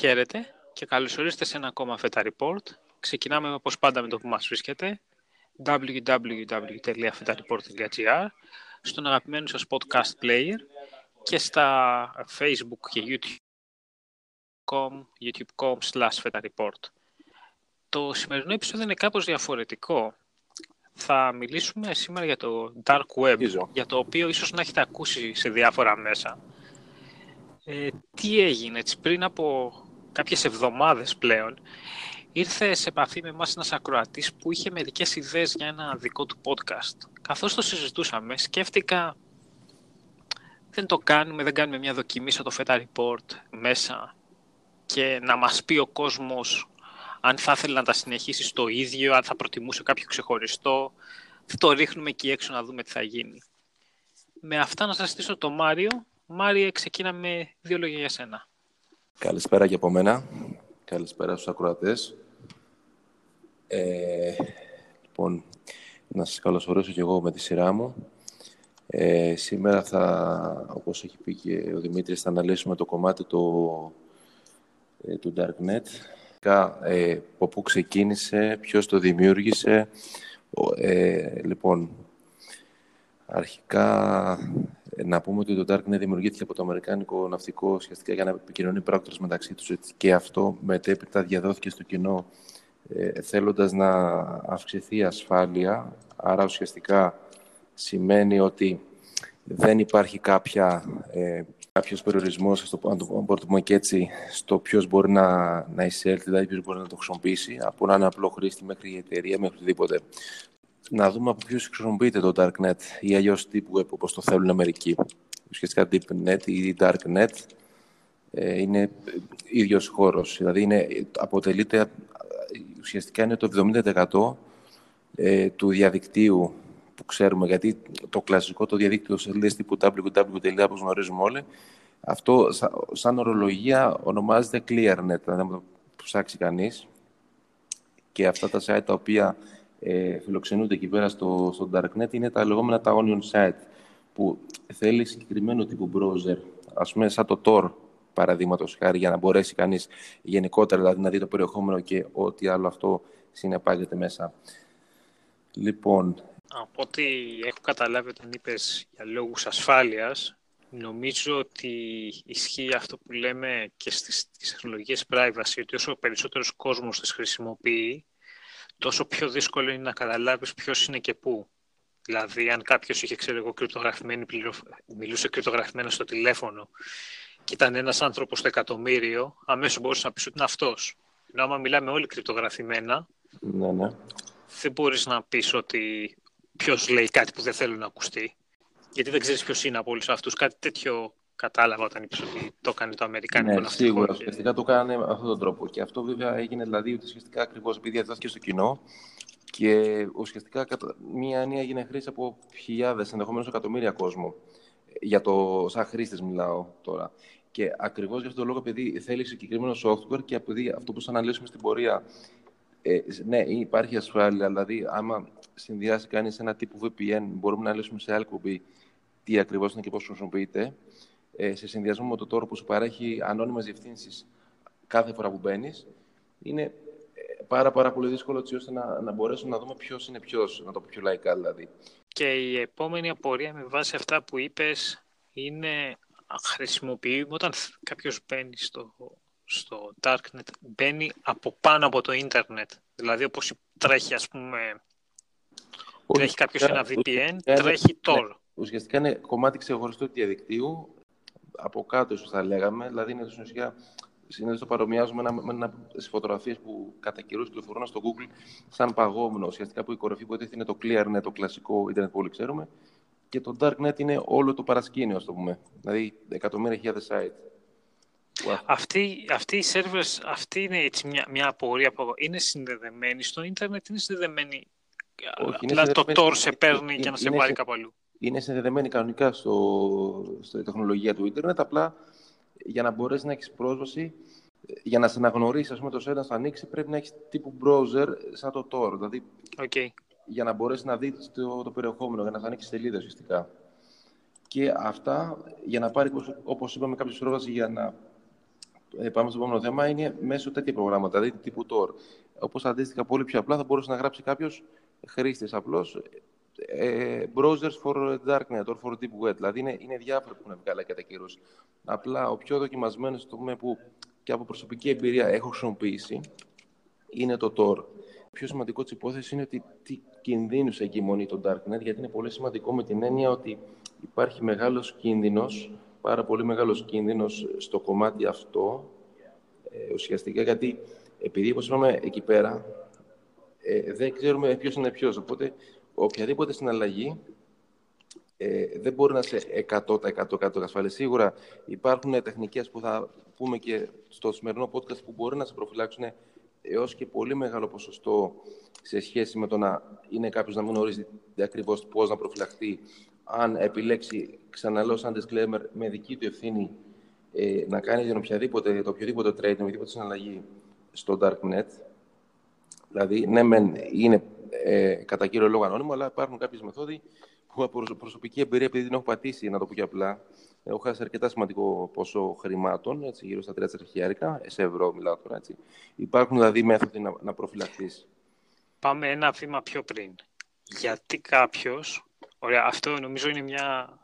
Χαίρετε και καλώς ορίσατε σε ένα ακόμα Feta Report. Ξεκινάμε όπως πάντα με το που μας βρίσκεται www.fetareport.gr στον αγαπημένο σας podcast player και στα facebook και youtube.com youtube.com slash fetareport. Το σημερινό επεισόδιο είναι κάπως διαφορετικό. Θα μιλήσουμε σήμερα για το Dark Web, για το οποίο ίσως να έχετε ακούσει σε διάφορα μέσα. Ε, τι έγινε έτσι, πριν από κάποιες εβδομάδες πλέον, ήρθε σε επαφή με εμάς ένας ακροατής που είχε μερικές ιδέες για ένα δικό του podcast. Καθώς το συζητούσαμε, σκέφτηκα δεν το κάνουμε, δεν κάνουμε μια δοκιμή στο Feta Report μέσα και να μας πει ο κόσμος αν θα ήθελε να τα συνεχίσει στο ίδιο, αν θα προτιμούσε κάποιο ξεχωριστό. Θα το ρίχνουμε εκεί έξω να δούμε τι θα γίνει. Με αυτά να σας στήσω το Μάριο. Μάριε, ξεκίναμε δύο λόγια για σένα. Καλησπέρα και από μένα. Καλησπέρα στους ακροατές. Ε, λοιπόν, να σας καλωσορίσω και εγώ με τη σειρά μου. Ε, σήμερα θα, όπως έχει πει και ο Δημήτρης, θα αναλύσουμε το κομμάτι το, ε, του Darknet. Ε, από πού ξεκίνησε, ποιος το δημιούργησε. Ε, λοιπόν, αρχικά να πούμε ότι το Darknet δημιουργήθηκε από το Αμερικάνικο Ναυτικό ουσιαστικά για να επικοινωνεί πράκτορες μεταξύ τους και αυτό μετέπειτα διαδόθηκε στο κοινό ε, θέλοντας να αυξηθεί η ασφάλεια. Άρα ουσιαστικά σημαίνει ότι δεν υπάρχει κάποια, ε, κάποιος περιορισμός, στο, αν το πούμε και έτσι, στο ποιος μπορεί να, να εισέλθει, δηλαδή ποιος μπορεί να το χρησιμοποιήσει, από να είναι απλό χρήστη μέχρι η εταιρεία, μέχρι οτιδήποτε. Να δούμε από ποιους χρησιμοποιείται το Darknet ή αλλιώς τύπου web, όπως το θέλουν μερικοί. Ουσιαστικά Deepnet ή Darknet ε, είναι ίδιος χώρος. Δηλαδή είναι, αποτελείται ουσιαστικά είναι το 70% ε, του διαδικτύου που ξέρουμε, γιατί το κλασικό το διαδίκτυο σελίδες τύπου www, όπως γνωρίζουμε όλοι, αυτό σαν ορολογία ονομάζεται ClearNet, να το ψάξει κανείς. Και αυτά τα site τα οποία ε, φιλοξενούνται εκεί πέρα στο, στο Darknet είναι τα λεγόμενα τα onion site, που θέλει συγκεκριμένο τύπο browser, ας πούμε σαν το Tor, παραδείγματος χάρη, για να μπορέσει κανείς γενικότερα δηλαδή, να δει το περιεχόμενο και ό,τι άλλο αυτό συνεπάγεται μέσα. Λοιπόν. Από ό,τι έχω καταλάβει όταν είπες για λόγους ασφάλειας, νομίζω ότι ισχύει αυτό που λέμε και στις, στις τεχνολογίες privacy, ότι όσο περισσότερος κόσμος τις χρησιμοποιεί, τόσο πιο δύσκολο είναι να καταλάβεις ποιος είναι και πού. Δηλαδή, αν κάποιος είχε, ξέρω εγώ, κρυπτογραφημένη μιλούσε κρυπτογραφημένο στο τηλέφωνο και ήταν ένας άνθρωπος στο εκατομμύριο, αμέσως μπορούσες να πεις ότι είναι αυτός. Ενώ άμα μιλάμε όλοι κρυπτογραφημένα, ναι, ναι. δεν μπορείς να πεις ότι ποιος λέει κάτι που δεν θέλουν να ακουστεί. Γιατί δεν ξέρεις ποιος είναι από όλους αυτούς. Κάτι τέτοιο κατάλαβα όταν είπες ότι το έκανε το Αμερικάνικο ναι, Σίγουρα, ουσιαστικά το έκανε με αυτόν τον τρόπο. Και αυτό βέβαια έγινε δηλαδή ότι ουσιαστικά ακριβώς επειδή διαδόθηκε στο κοινό και ουσιαστικά μία έννοια έγινε χρήση από χιλιάδες, ενδεχομένως εκατομμύρια κόσμο. Για το, σαν χρήστες μιλάω τώρα. Και ακριβώς για αυτόν τον λόγο, επειδή θέλει συγκεκριμένο software και επειδή αυτό που θα αναλύσουμε στην πορεία. Ε, ναι, υπάρχει ασφάλεια. Δηλαδή, άμα συνδυάσει κανείς ένα τύπο VPN, μπορούμε να αναλύσουμε σε άλλη κουμπί τι ακριβώς είναι και πώς χρησιμοποιείται. Ε, σε συνδυασμό με το τώρα που σου παρέχει ανώνυμες διευθύνσεις κάθε φορά που μπαίνεις, είναι ε, πάρα, πάρα πολύ δύσκολο έτσι ώστε να, να μπορέσουμε να δούμε ποιος είναι ποιος, να το πω πιο λαϊκά δηλαδή. Και η επόμενη απορία με βάση αυτά που είπες είναι χρησιμοποιούμε όταν κάποιος μπαίνει στο, στο Darknet, μπαίνει από πάνω από το ίντερνετ. Δηλαδή όπως τρέχει ας πούμε, Όχι, τρέχει κάποιος ένα VPN, τρέχει Tor. Ναι, ουσιαστικά είναι κομμάτι ξεχωριστό του διαδικτύου, από κάτω ίσως θα λέγαμε, δηλαδή είναι ουσιαστικά συνήθως το παρομοιάζουμε με, με, με φωτογραφίες που κατά καιρούς κυκλοφορούν στο Google σαν παγόμενο. Ουσιαστικά που η κορυφή που είναι το ClearNet, το κλασικό Ιντερνετ που όλοι ξέρουμε, και το Darknet είναι όλο το παρασκήνιο, ας το πούμε. Δηλαδή, εκατομμύρια χιλιάδες site. Αυτή, αυτή οι servers, αυτή είναι έτσι μια, μια απορία που είναι συνδεδεμένη στο ίντερνετ, είναι συνδεδεμένη Όχι, είναι το Tor σε παίρνει είναι, και να σε βάλει κάπου αλλού. Είναι συνδεδεμένη κανονικά στο, στη τεχνολογία του ίντερνετ, απλά για να μπορέσεις να έχεις πρόσβαση, για να σε αναγνωρίσεις, ας πούμε, το σένα να ανοίξει, πρέπει να έχεις τύπου browser σαν το Tor. Δηλαδή, okay για να μπορέσεις να δεις το, το περιεχόμενο, για να θα ανοίξεις σελίδα ουσιαστικά. Και αυτά για να πάρει, όπως είπαμε, κάποια πρόσβαση για να ε, πάμε στο επόμενο θέμα, είναι μέσω τέτοια προγράμματα, δηλαδή τύπου Tor. Όπως αντίστοιχα, πολύ πιο απλά θα μπορούσε να γράψει κάποιος χρήστης απλώς ε, browsers for darknet or for deep web. Δηλαδή είναι, είναι διάφορα που έχουν βγάλει κατά καιρούς. Απλά ο πιο δοκιμασμένος τομέα που και από προσωπική εμπειρία έχω χρησιμοποιήσει είναι το Tor. Το πιο σημαντικό της υπόθεσης είναι ότι τι κινδύνου εγκυμονεί το Darknet, γιατί είναι πολύ σημαντικό με την έννοια ότι υπάρχει μεγάλος κίνδυνος, πάρα πολύ μεγάλος κίνδυνος στο κομμάτι αυτό, ε, ουσιαστικά γιατί επειδή, όπως είπαμε εκεί πέρα, ε, δεν ξέρουμε ποιος είναι ποιος. Οπότε, οποιαδήποτε συναλλαγή ε, δεν μπορεί να είσαι 100% ασφαλή. Σίγουρα υπάρχουν τεχνικές που θα πούμε και στο σημερινό podcast που μπορεί να σε προφυλάξουν έως και πολύ μεγάλο ποσοστό σε σχέση με το να είναι κάποιος να μην γνωρίζει ακριβώς πώς να προφυλαχθεί, αν επιλέξει, ξαναλέω, σαν disclaimer, με δική του ευθύνη ε, να κάνει για οποιαδήποτε, το οποιοδήποτε trade, με οποιαδήποτε συναλλαγή στο darknet. Δηλαδή, ναι, μεν είναι ε, κατά κύριο λόγο ανώνυμο, αλλά υπάρχουν κάποιες μεθόδοι που από προσωπική εμπειρία, επειδή την έχω πατήσει, να το πω και απλά, έχω χάσει αρκετά σημαντικό ποσό χρημάτων, έτσι, γύρω στα 3 χιλιάρικα, σε ευρώ μιλάω τώρα. Έτσι. Υπάρχουν δηλαδή μέθοδοι να, να προφυλαχθεί. Πάμε ένα βήμα πιο πριν. Γιατί κάποιος. Ωραία, αυτό νομίζω είναι μια.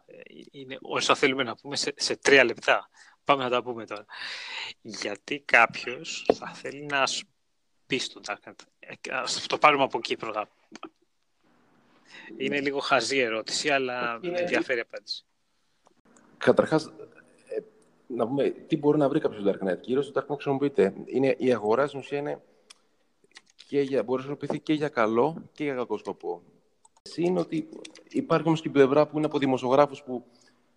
Είναι όσα θέλουμε να πούμε σε, σε τρία λεπτά. Πάμε να τα πούμε τώρα. Γιατί κάποιος θα θέλει να πεις στο Darknet. Ε, ας το πάρουμε από εκεί πρώτα. Είναι λίγο χαζή ερώτηση, αλλά με ενδιαφέρει απάντηση. Καταρχάς, ε, να πούμε τι μπορεί να βρει κάποιος στο Darknet. Κυρίως το Darknet χρησιμοποιείται. Είναι, η αγορά στην ουσία είναι και για, μπορεί να χρησιμοποιηθεί και για καλό και για κακό σκοπό. Είναι ότι υπάρχει όμως και η πλευρά που είναι από δημοσιογράφους που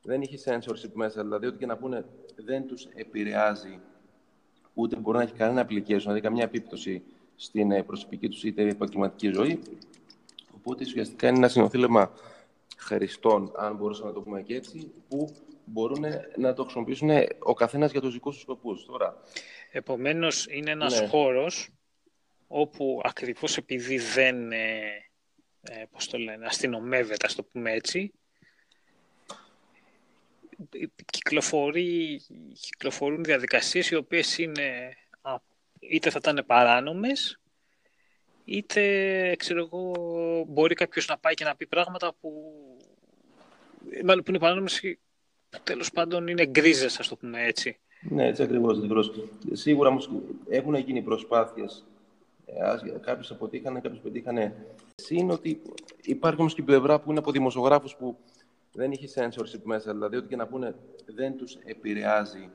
δεν έχει censorship μέσα. Δηλαδή, ότι και να πούνε δεν τους επηρεάζει ούτε μπορεί να έχει κανένα application, δηλαδή καμιά επίπτωση στην ε, προσωπική τους είτε επαγγελματική ζωή. Οπότε ουσιαστικά είναι ένα συνοθήλευμα χρηστών, αν μπορούσαμε να το πούμε και έτσι, που μπορούν να το χρησιμοποιήσουν ο καθένας για τους δικούς τους σκοπούς. Επομένως, είναι ένας ναι. χώρος όπου ακριβώς επειδή δεν ε, ε, πώς το λένε, αστυνομεύεται, ας το πούμε έτσι, κυκλοφορεί, κυκλοφορούν διαδικασίες οι οποίες είναι, είτε θα ήταν παράνομες, είτε ξέρω εγώ, μπορεί κάποιος να πάει και να πει πράγματα που, μάλλον που είναι παράνομες που τέλος πάντων είναι γκρίζες, ας το πούμε έτσι. Ναι, έτσι ακριβώς. ακριβώς. Σίγουρα όμως έχουν γίνει προσπάθειες ε, κάποιοι αποτύχανε, κάποιοι πετύχανε. Είναι ότι υπάρχει όμως και η πλευρά που είναι από δημοσιογράφους που δεν έχει censorship μέσα. Δηλαδή, ότι και να πούνε δεν τους επηρεάζει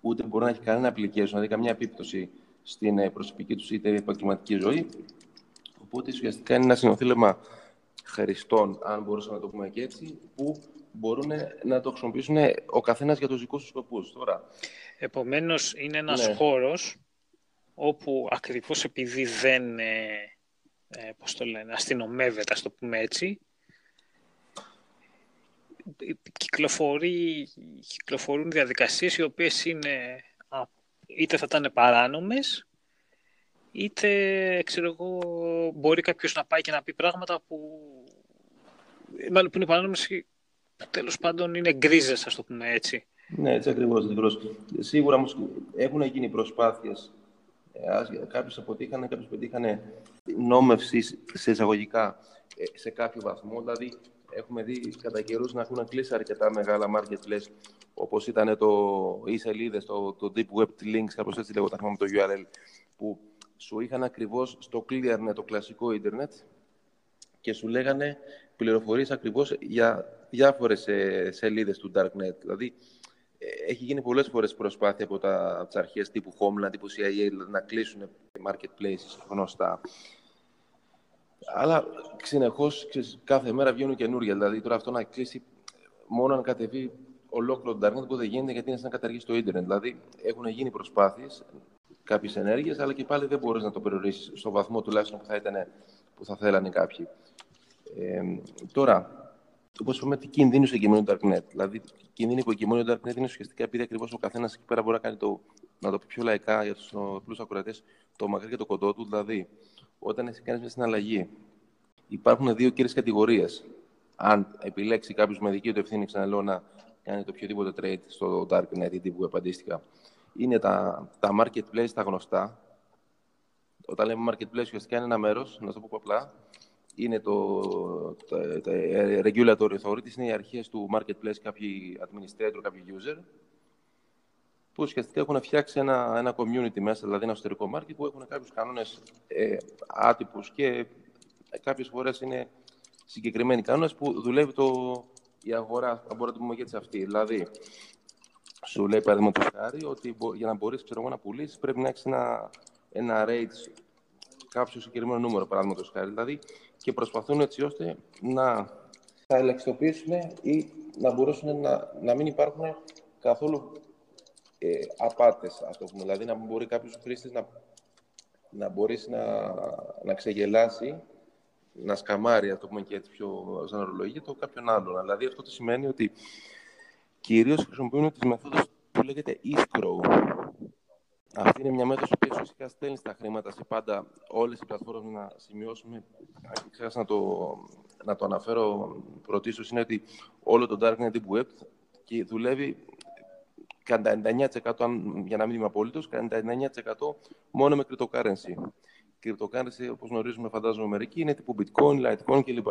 ούτε μπορεί να έχει κανένα application, δηλαδή καμιά επίπτωση στην ε, προσωπική τους είτε επαγγελματική ζωή. Οπότε ουσιαστικά είναι ένα συνοθήλευμα χρηστών, αν μπορούσαμε να το πούμε και έτσι, που μπορούν να το χρησιμοποιήσουν ο καθένας για τους δικούς τους σκοπούς. Επομένως, είναι ένας ναι. χώρος όπου ακριβώς επειδή δεν ε, ε, πώς το λένε, αστυνομεύεται, ας το πούμε έτσι, κυκλοφορεί, κυκλοφορούν διαδικασίες οι οποίες είναι, είτε θα ήταν παράνομες, είτε, ξέρω εγώ, μπορεί κάποιος να πάει και να πει πράγματα που, μάλλον που είναι παράνομες, που τέλος πάντων είναι γκρίζες, ας το πούμε έτσι. Ναι, έτσι ακριβώς. ακριβώς. Σίγουρα όμως έχουν γίνει προσπάθειες ε, κάποιοι αποτύχανε, κάποιοι πετύχανε νόμευσης σε εισαγωγικά ε, σε κάποιο βαθμό. Δηλαδή, έχουμε δει κατά καιρούς να έχουν κλείσει αρκετά μεγάλα marketplace, όπως ήταν το οι σελίδες, το, το Deep Web Links, κάπως έτσι λέγονταν με το URL, που σου είχαν ακριβώς στο ClearNet, το κλασικό ίντερνετ, και σου λέγανε πληροφορίες ακριβώς για διάφορες ε, σελίδες του Darknet. Δηλαδή, έχει γίνει πολλές φορές προσπάθεια από, τα, τις αρχές τύπου Homeland, τύπου CIA, δηλαδή να κλείσουν marketplaces γνωστά. Αλλά συνεχώς κάθε μέρα βγαίνουν καινούργια. Δηλαδή τώρα αυτό να κλείσει μόνο αν κατεβεί ολόκληρο το Darknet που δεν γίνεται γιατί είναι σαν να καταργήσει το Ιντερνετ. Δηλαδή έχουν γίνει προσπάθειες, κάποιες ενέργειες, αλλά και πάλι δεν μπορείς να το περιορίσει στο βαθμό τουλάχιστον που θα, ήταν, που θα θέλανε κάποιοι. Ε, τώρα, Όπως είπαμε, τι κινδύνους εγκυμονεί το Darknet. Δηλαδή, οι κίνδυνοι που εγκυμονεί το Darknet είναι ουσιαστικά επειδή ακριβώς ο καθένας εκεί πέρα μπορεί να κάνει το, να το πει πιο λαϊκά για τους απλού ακροατές, το μακρύ και το κοντό του. Δηλαδή, όταν έχει κάνεις μια συναλλαγή, υπάρχουν δύο κύριες κατηγορίες. Αν επιλέξει κάποιος με δική του ευθύνη, ξαναλέω, να κάνει το οποιοδήποτε trade στο Darknet ή τύπου αντίστοιχα, είναι τα, τα marketplace, τα γνωστά. Όταν λέμε marketplace, ουσιαστικά είναι ένα μέρος, να το πω απλά, είναι το, το, το regulatory authorities, είναι οι αρχές του marketplace, κάποιοι administrator, κάποιοι user, που ουσιαστικά έχουν φτιάξει ένα, ένα community μέσα, δηλαδή ένα εσωτερικό market, που έχουν κάποιους κανόνες ε, άτυπους και κάποιες φορές είναι συγκεκριμένοι κανόνες που δουλεύει το, η αγορά, αν μπορούμε να το πούμε έτσι αυτή. Δηλαδή, σου λέει παραδείγματο χάρη ότι για να μπορείς να πουλήσεις πρέπει να έχεις ένα, ένα rate κάποιο συγκεκριμένο νούμερο, παραδείγματο χάρη. Δηλαδή, και προσπαθούν έτσι ώστε να θα ελεγχιστοποιήσουν ή να μπορέσουν να, να μην υπάρχουν καθόλου ε, απάτες, ας το πούμε. Δηλαδή, να μπορεί κάποιος χρήστης να, να μπορέσει να, να ξεγελάσει, να σκαμάρει, ας το πούμε και έτσι πιο σαν ορολογία, το κάποιον άλλον. Δηλαδή, αυτό το σημαίνει ότι κυρίως χρησιμοποιούν τις μεθόδους που λέγεται escrow. Αυτή είναι μια μέθοδος που ουσιαστικά στέλνει τα χρήματα σε πάντα όλες οι πλατφόρμες να σημειώσουμε. Αν ξέχασα να το, να το αναφέρω πρωτίστως, είναι ότι όλο το Darknet Deep Web και δουλεύει κατά 99%, για να μην είμαι απόλυτος, κατά 99% μόνο με cryptocurrency. Cryptocurrency, όπως γνωρίζουμε, φαντάζομαι μερικοί, είναι τύπου bitcoin, litecoin κλπ.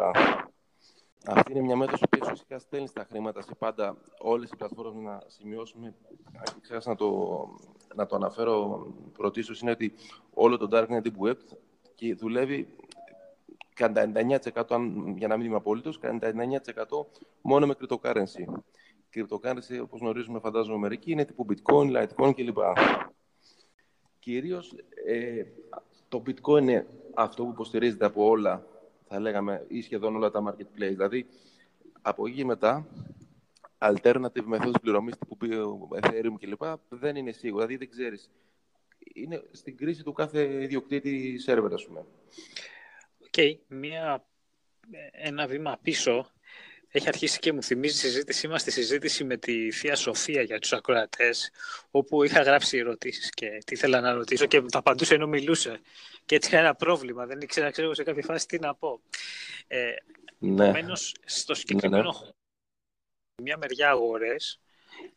Αυτή είναι μια μέθοδος που ουσιαστικά στέλνει τα χρήματα σε πάντα όλες οι πλατφόρμες να σημειώσουμε. Αν ξέχασα να το, να το αναφέρω πρωτίστως, είναι ότι όλο το Darknet Deep Web και δουλεύει κατά 99%, για να μην είμαι απόλυτος, κατά 99% μόνο με cryptocurrency. Cryptocurrency, όπως γνωρίζουμε, φαντάζομαι μερικοί, είναι τύπου bitcoin, litecoin κλπ. Κυρίως, ε, το bitcoin είναι αυτό που υποστηρίζεται από όλα θα λέγαμε, ή σχεδόν όλα τα marketplace. Δηλαδή, από εκεί μετά, alternative μεθόδους πληρωμής τύπου Ethereum κλπ. δεν είναι σίγουρο. Δηλαδή, δεν ξέρεις. Είναι στην κρίση του κάθε ιδιοκτήτη σερβερ, ας πούμε. OK. Okay. Μία, ένα βήμα πίσω έχει αρχίσει και μου θυμίζει η συζήτησή μας τη συζήτηση με τη Θεία Σοφία για τους ακροατές, όπου είχα γράψει ερωτήσεις και τι ήθελα να ρωτήσω και τα απαντούσε ενώ μιλούσε. Και έτσι είχα ένα πρόβλημα, δεν ήξερα ξέρω σε κάποια φάση τι να πω. Ε, ναι. στο συγκεκριμένο ναι, ναι. μια μεριά αγορές,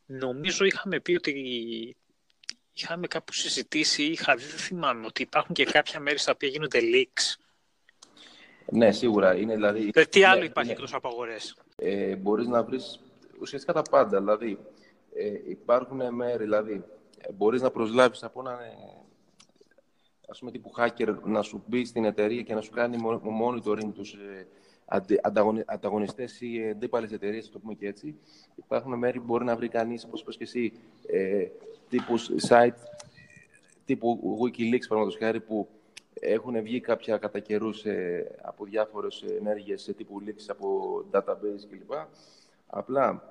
νομίζω είχαμε πει ότι είχαμε κάπου συζητήσει, είχα δει, δεν θυμάμαι, ότι υπάρχουν και κάποια μέρη στα οποία γίνονται leaks. Ναι, σίγουρα. Είναι, δηλαδή, τι άλλο ναι, υπάρχει εκτός από αγορές; Ε, μπορείς να βρεις ουσιαστικά τα πάντα. Δηλαδή, ε, υπάρχουν μέρη, δηλαδή, ε, μπορείς να προσλάβεις από έναν ε, ας πούμε τύπου hacker να σου μπει στην εταιρεία και να σου κάνει monitoring τους ε, ανταγωνιστές ή αντίπαλες εταιρείες, το πούμε και έτσι. Υπάρχουν μέρη που μπορεί να βρει κανείς, όπως είπες και εσύ, ε, τύπους site, τύπου Wikileaks, παραδείγματος χάρη, που έχουν βγει κάποια κατά καιρού ε, από διάφορες ενέργειες τύπου leaks από database κλπ. Απλά,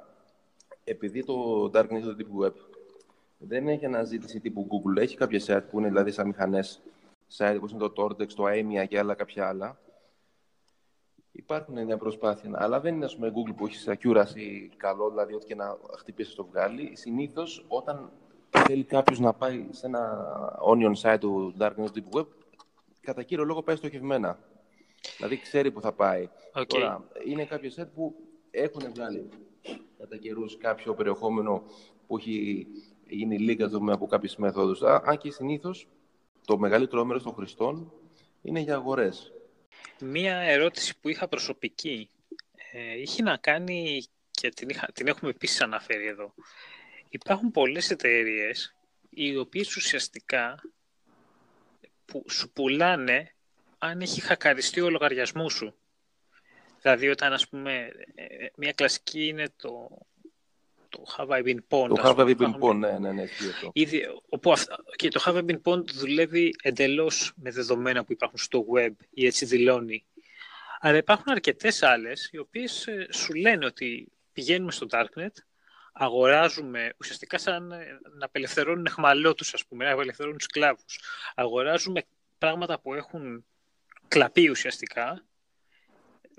επειδή το Darknet είναι το τύπου web, δεν έχει αναζήτηση τύπου Google. Έχει κάποια site που είναι δηλαδή σαν μηχανές, site όπως είναι το Tortex, το Aemia και άλλα κάποια άλλα. Υπάρχουν μια προσπάθεια, αλλά δεν είναι ας πούμε Google που έχει accuracy καλό, δηλαδή ό,τι και να χτυπήσει το βγάλει. Συνήθως όταν θέλει κάποιος να πάει σε ένα onion site του Darknet Deep Web, κατά κύριο λόγο πάει στοχευμένα. Δηλαδή ξέρει που θα πάει. Okay. Τώρα, είναι κάποιο set που έχουν βγάλει κατά καιρούς κάποιο περιεχόμενο που έχει γίνει λίγα από κάποιε μεθόδου. Αν και συνήθως το μεγαλύτερο μέρος των χρηστών είναι για αγορές. Μία ερώτηση που είχα προσωπική ε, είχε να κάνει και την, είχα, την έχουμε επίσης αναφέρει εδώ. Υπάρχουν πολλές εταιρείες οι οποίες ουσιαστικά που σου πουλάνε αν έχει χακαριστεί ο λογαριασμός σου. Δηλαδή όταν ας πούμε ε, ε, μια κλασική είναι το, το Have I Been Pwned. Το Have I Been Pwned, ναι, ναι, ναι. Ήδη, όπου και το Have I Been Pwned δουλεύει εντελώς με δεδομένα που υπάρχουν στο web ή έτσι δηλώνει. Αλλά υπάρχουν αρκετές άλλες οι οποίες ε, σου λένε ότι πηγαίνουμε στο Darknet, αγοράζουμε ουσιαστικά σαν να απελευθερώνουν εχμαλώτους, ας πούμε, να απελευθερώνουν σκλάβους. Αγοράζουμε πράγματα που έχουν κλαπεί ουσιαστικά,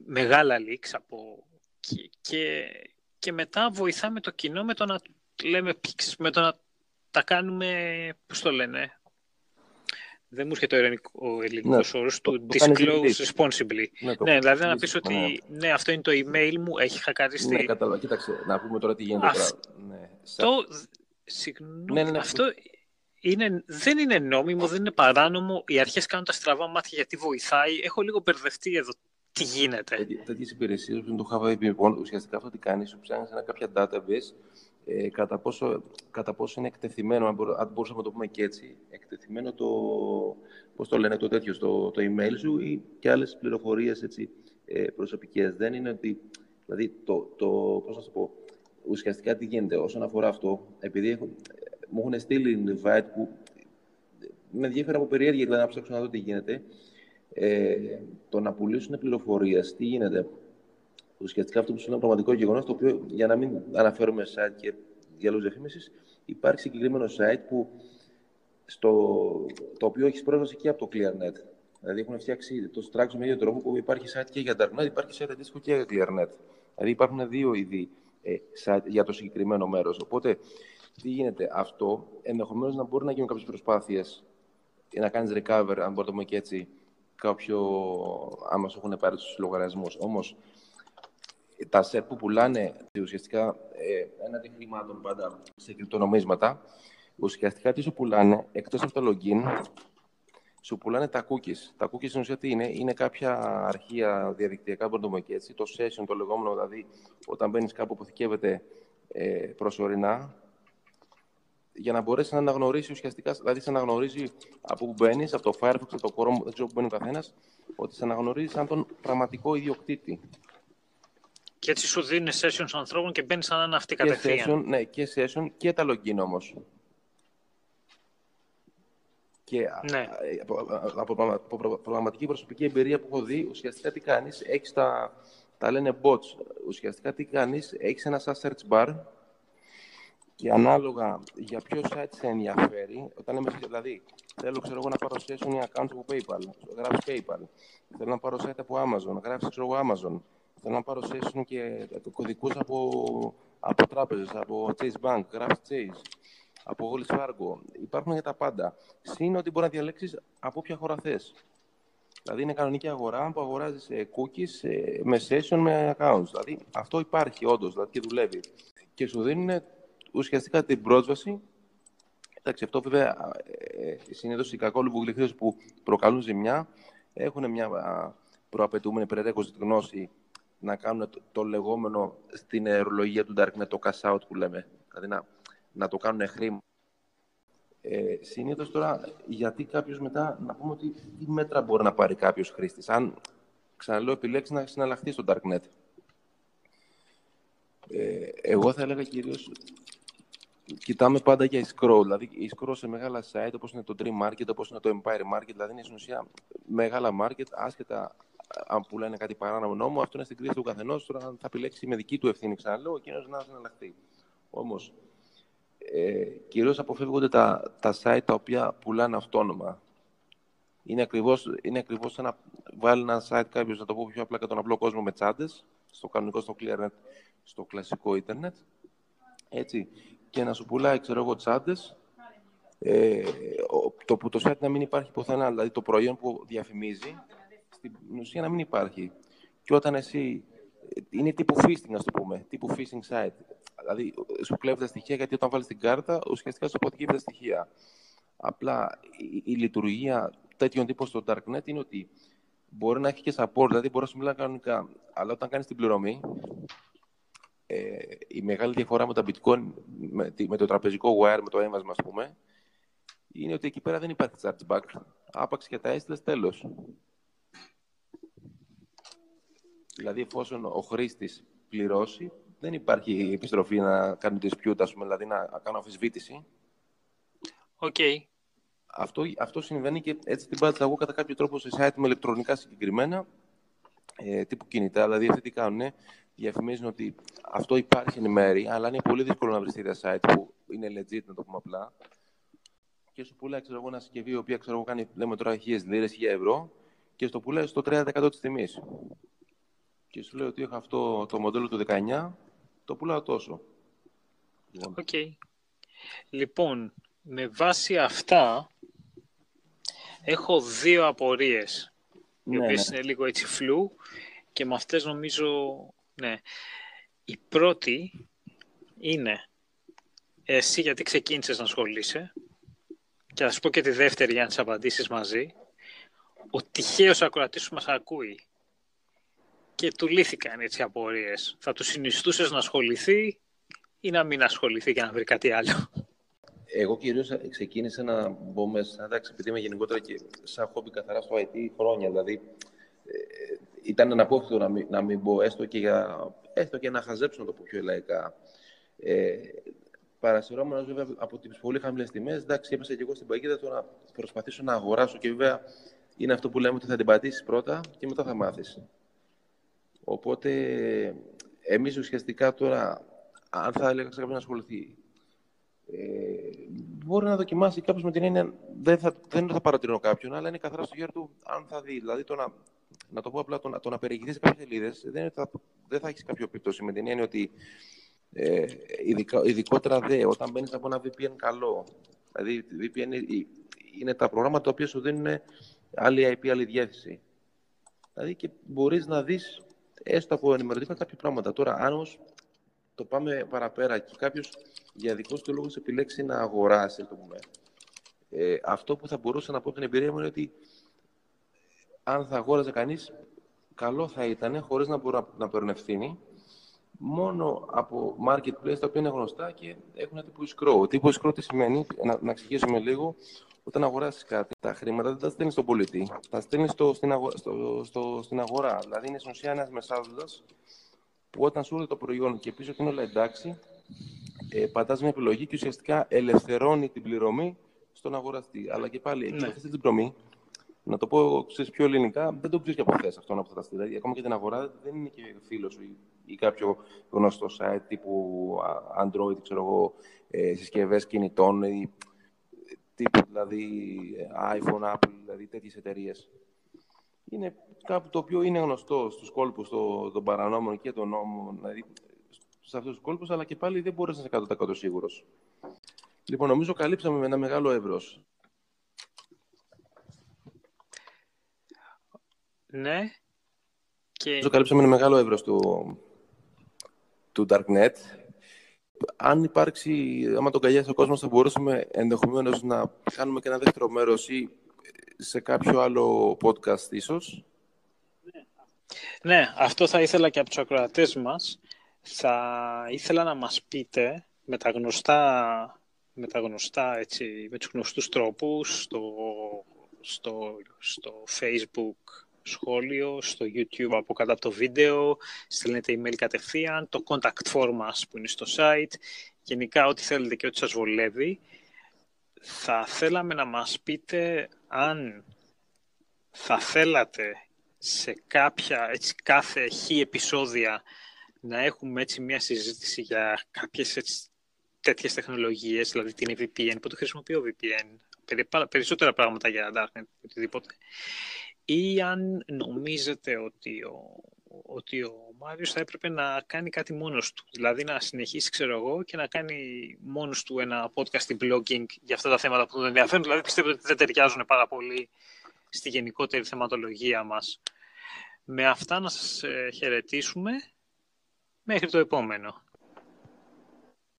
μεγάλα leaks από... Και, και, και μετά βοηθάμε το κοινό με το να λέμε με το να τα κάνουμε, πώς το λένε, δεν μου έρχεται ο, ελληνικό, ο ελληνικός ναι, όρος του disclose responsibly. Ναι, ναι δηλαδή να πεις ότι ναι. ναι. αυτό είναι το email μου, έχει χακαριστεί. Ναι, κατάλαβα. Κοίταξε, να πούμε τώρα τι γίνεται. Αυτό, ναι, συγγνώμη, ναι, ναι, αυτό είναι, δεν είναι νόμιμο, δεν είναι παράνομο. Οι αρχές κάνουν τα στραβά μάτια γιατί βοηθάει. Έχω λίγο μπερδευτεί εδώ τι γίνεται. Τέτοιες υπηρεσίες, που το είχα λοιπόν, ουσιαστικά αυτό τι κάνει, σου ψάχνει ένα κάποια database ε, κατά, πόσο, κατά πόσο είναι εκτεθειμένο, αν, μπορούσαμε να το πούμε και έτσι, εκτεθειμένο το, πώς το λένε, το τέτοιο, στο, το email σου ή και άλλες πληροφορίες έτσι, ε, προσωπικές. Δεν είναι ότι, δηλαδή, το, το, πώς να το πω, ουσιαστικά τι γίνεται όσον αφορά αυτό, επειδή έχω, μου έχουν στείλει invite που με ενδιαφέρει από περιέργεια, δηλαδή να ψάξω να δω τι γίνεται, ε, το να πουλήσουν πληροφορίες, τι γίνεται. Ουσιαστικά αυτό που σου είναι πραγματικό γεγονός, το οποίο για να μην αναφέρουμε site και διαλόγους διαφήμισης, υπάρχει συγκεκριμένο site που στο, το οποίο έχεις πρόσβαση και από το ClearNet. Δηλαδή έχουν φτιάξει το Strax με ίδιο τρόπο που υπάρχει site και για Darknet, υπάρχει site αντίστοιχο και για ClearNet. Δηλαδή υπάρχουν δύο είδη ε, site για το συγκεκριμένο μέρος. Οπότε, τι γίνεται, αυτό; Ενδεχομένως να μπορεί να γίνουν κάποιες προσπάθειες να κάνεις recover, αν μπορούμε να το πούμε και έτσι, κάποιο, άμα σου έχουν πάρει τους λογαριασμούς. Όμως, τα σετ που πουλάνε ουσιαστικά ε, ένα χρημάτων πάντα σε κρυπτονομίσματα, ουσιαστικά τι σου πουλάνε, εκτός από το login, σου πουλάνε τα cookies. Τα cookies στην ουσία τι είναι, είναι κάποια αρχεία διαδικτυακά, μπορούμε και έτσι, το session, το λεγόμενο, δηλαδή όταν μπαίνεις κάπου που αποθηκεύεται ε, προσωρινά, για να μπορέσεις να αναγνωρίσεις ουσιαστικά, δηλαδή σε αναγνωρίζει από που μπαίνεις, από το Firefox, από το Chrome, δεν ξέρω που μπαίνει ο καθένας, ότι σε αναγνωρίζει σαν τον πραγματικό ιδιοκτήτη. Και έτσι σου δίνει sessions ανθρώπων και μπαίνει σαν να είναι αυτή κατευθείαν. Session, ναι, και session και τα login όμως. Και ναι. από, από, από, πραγματική προσωπική εμπειρία που έχω δει, ουσιαστικά τι κάνεις, έχεις τα, τα λένε bots. Ουσιαστικά τι κάνεις, έχεις ένα σαν search bar και ανάλογα για ποιο site σε ενδιαφέρει, όταν λέμε, δηλαδή, θέλω ξέρω εγώ, να πάρω session ή account από PayPal, γράφει PayPal. Θέλω να πάρω site από Amazon, γράφει ξέρω εγώ Amazon. Θέλω να πάρω session και κωδικούς από, από τράπεζες, από Chase Bank, γράφει Chase, από Wells Fargo. Υπάρχουν για τα πάντα. Συν ότι μπορεί να διαλέξεις από όποια χώρα θες. Δηλαδή είναι κανονική αγορά που αγοράζεις cookies με session, με accounts. Δηλαδή αυτό υπάρχει όντως δηλαδή, και δουλεύει. Και σου δίνουν ουσιαστικά την πρόσβαση. Εντάξει, αυτό βέβαια ε, συνήθως οι κακόλουβοι γλυκρίε που προκαλούν ζημιά έχουν μια προαπαιτούμενη prerequisite γνώση να κάνουν το, λεγόμενο στην αερολογία του Darknet το cash out που λέμε. Δηλαδή να, να το κάνουν χρήμα. Ε, Συνήθως τώρα, γιατί κάποιος μετά να πούμε ότι τι μέτρα μπορεί να πάρει κάποιος χρήστης. Αν ξαναλέω, επιλέξεις να συναλλαχθείς στο Darknet. Ε, εγώ θα έλεγα κυρίως κοιτάμε πάντα για scroll. Δηλαδή, η scroll σε μεγάλα site όπως είναι το Dream Market, όπως είναι το Empire Market, δηλαδή είναι στην ουσία μεγάλα market, άσχετα αν πουλάνε κάτι παράνομο νόμο, αυτό είναι στην κρίση του καθενός. Τώρα θα επιλέξει με δική του ευθύνη, ξαναλέω, εκείνος να συναλλαχθεί. Όμως, ε, κυρίως αποφεύγονται τα, τα site τα οποία πουλάνε αυτόνομα. Είναι ακριβώς είναι ακριβώς σαν να βάλει ένα site κάποιος, να το πω πιο απλά, και τον απλό κόσμο με τσάντες, στο κανονικό, στο clearnet, στο κλασικό ίντερνετ. Έτσι. Και να σου πουλάει, ξέρω εγώ, τσάντες. Ε, το που το site να μην υπάρχει πουθενά, δηλαδή το προϊόν που διαφημίζει, στην ουσία να μην υπάρχει. Και όταν εσύ. Είναι τύπου phishing, ας το πούμε. Τύπου phishing site. Δηλαδή, σου κλέβει τα στοιχεία γιατί όταν βάλεις την κάρτα, ουσιαστικά σου αποθηκεύει τα στοιχεία. Απλά η, η λειτουργία τέτοιων τύπων στο Darknet είναι ότι μπορεί να έχει και support, δηλαδή μπορεί να σου μιλάει κανονικά, αλλά όταν κάνεις την πληρωμή, ε, η μεγάλη διαφορά με τα bitcoin, με, με το τραπεζικό wire, με το έμβασμα, ας πούμε, είναι ότι εκεί πέρα δεν υπάρχει chargeback. Άπαξ και τα έστειλε, τέλος. Δηλαδή, εφόσον ο χρήστης πληρώσει, δεν υπάρχει επιστροφή να κάνει dispute, ας πούμε, δηλαδή να κάνω αμφισβήτηση. OK. Okay. Αυτό, αυτό συμβαίνει και έτσι την πάτησα εγώ κατά κάποιο τρόπο σε site με ηλεκτρονικά συγκεκριμένα, ε, τύπου κινητά. Δηλαδή, αυτοί τι κάνουν, διαφημίζουν ότι αυτό υπάρχει εν μέρει, αλλά είναι πολύ δύσκολο να βρεις τέτοια site που είναι legit, να το πούμε απλά. Και σου πουλάει, ξέρω εγώ, ένα συσκευή, η οποία ξέρω εγώ, κάνει, λέμε τώρα, χίλιες λίρες, χίλια ευρώ, και στο πουλάει στο 30% της τιμής και σου λέω ότι έχω αυτό το μοντέλο του 19, το πουλάω τόσο. OK. Okay. Λοιπόν, με βάση αυτά, έχω δύο απορίες, οι ναι, οποίες ναι. είναι λίγο έτσι φλού και με αυτές νομίζω, ναι. Η πρώτη είναι, εσύ γιατί ξεκίνησες να ασχολείσαι, και θα σου πω και τη δεύτερη για να τις απαντήσεις μαζί, ο τυχαίος ακροατής σου μας ακούει και του λύθηκαν έτσι απορίες. Θα τους συνιστούσες να ασχοληθεί ή να μην ασχοληθεί και να βρει κάτι άλλο; Εγώ κυρίως ξεκίνησα να μπω μέσα, εντάξει, επειδή είμαι γενικότερα και σαν χόμπι καθαρά στο IT χρόνια. Δηλαδή, ε, ήταν αναπόφευκτο να μην, να μην μπω έστω και, για, έστω και να χαζέψω, να το πω πιο λαϊκά. Ε, Παρασυρώμενος βέβαια από τις πολύ χαμηλές τιμές, εντάξει, έπεσα και εγώ στην παγίδα το να προσπαθήσω να αγοράσω και βέβαια είναι αυτό που λέμε ότι θα την πατήσεις πρώτα και μετά θα μάθεις. Οπότε, εμείς ουσιαστικά τώρα, αν θα έλεγα σε κάποιον να ασχοληθεί, ε, μπορεί να δοκιμάσει κάποιος με την έννοια δεν θα, δεν θα παρατηρώ κάποιον, αλλά είναι καθαρά στο χέρι του αν θα δει. Δηλαδή, το να, να το πω απλά, το να, το να περιηγηθείς σε κάποιες σελίδες δεν, θα, δεν θα έχεις κάποιο επίπτωση με την έννοια ότι ε, ειδικά, ειδικότερα δε, όταν μπαίνεις από ένα VPN καλό. Δηλαδή, VPN είναι τα προγράμματα τα οποία σου δίνουν άλλη IP, άλλη διεύθυνση. Δηλαδή και μπορείς να δεις έστω από ενημερωτικά κάποια πράγματα. Τώρα, αν όμως το πάμε παραπέρα και κάποιος για δικό του λόγο επιλέξει να αγοράσει, το πούμε, ε, αυτό που θα μπορούσα να πω από την εμπειρία μου είναι ότι αν θα αγόραζε κανείς, καλό θα ήταν, χωρίς να μπορεί να παίρνει ευθύνη, μόνο από marketplace τα οποία είναι γνωστά και έχουν τύπου escrow. Τύπου escrow τι σημαίνει, να, να εξηγήσουμε λίγο, όταν αγοράσει κάτι, τα χρήματα δεν τα στέλνεις στον πολιτή, τα στέλνεις στο, στην, αγο, στο, στο, στην αγορά. Δηλαδή είναι στην ουσία ένας μεσάζοντας που όταν σου έρθει το προϊόν και πίσω ότι είναι όλα εντάξει, ε, πατάς μια επιλογή και ουσιαστικά ελευθερώνει την πληρωμή στον αγοραστή. Αλλά και πάλι, ναι. αυτή την πληρωμή, να το πω ξέρεις, πιο ελληνικά, δεν το ξέρεις και από χθε αυτό να τα Δηλαδή, ακόμα και την αγορά δεν είναι και φίλος σου ή, ή κάποιο γνωστό site τύπου Android, ξέρω εγώ, ε, συσκευές κινητών ή τύπου δηλαδή iPhone, Apple, δηλαδή τέτοιες εταιρείες. Είναι κάπου το οποίο είναι γνωστό στους κόλπους των, των παρανόμων και των νόμων, δηλαδή σε αυτούς τους κόλπους, αλλά και πάλι δεν μπορείς να είσαι 100% σίγουρος. Λοιπόν, νομίζω καλύψαμε με ένα μεγάλο εύρος. Ναι. Και... Νομίζω καλύψαμε ένα μεγάλο εύρος του, του Darknet αν υπάρξει, άμα τον καγιάσει ο κόσμος, θα μπορούσαμε ενδεχομένως να κάνουμε και ένα δεύτερο μέρος ή σε κάποιο άλλο podcast, ίσως. Ναι, αυτό θα ήθελα και από τους ακροατές μας. Θα ήθελα να μας πείτε με τα γνωστά, με τα γνωστά έτσι, με τους γνωστούς τρόπους στο, στο, στο Facebook σχόλιο στο YouTube από κάτω από το βίντεο, στέλνετε email κατευθείαν, το contact form μας που είναι στο site, γενικά ό,τι θέλετε και ό,τι σας βολεύει. Θα θέλαμε να μας πείτε αν θα θέλατε σε κάποια, έτσι, κάθε χι επεισόδια να έχουμε έτσι μια συζήτηση για κάποιες έτσι, τέτοιες τεχνολογίες, δηλαδή την VPN, που το χρησιμοποιώ VPN, περισσότερα πράγματα για Darknet, οτιδήποτε ή αν νομίζετε ότι ο, ότι ο Μάριος θα έπρεπε να κάνει κάτι μόνος του. Δηλαδή να συνεχίσει, ξέρω εγώ, και να κάνει μόνος του ένα podcast blogging για αυτά τα θέματα που τον ενδιαφέρουν. Δηλαδή πιστεύω ότι δεν ταιριάζουν πάρα πολύ στη γενικότερη θεματολογία μας. Με αυτά να σας ε, χαιρετήσουμε μέχρι το επόμενο.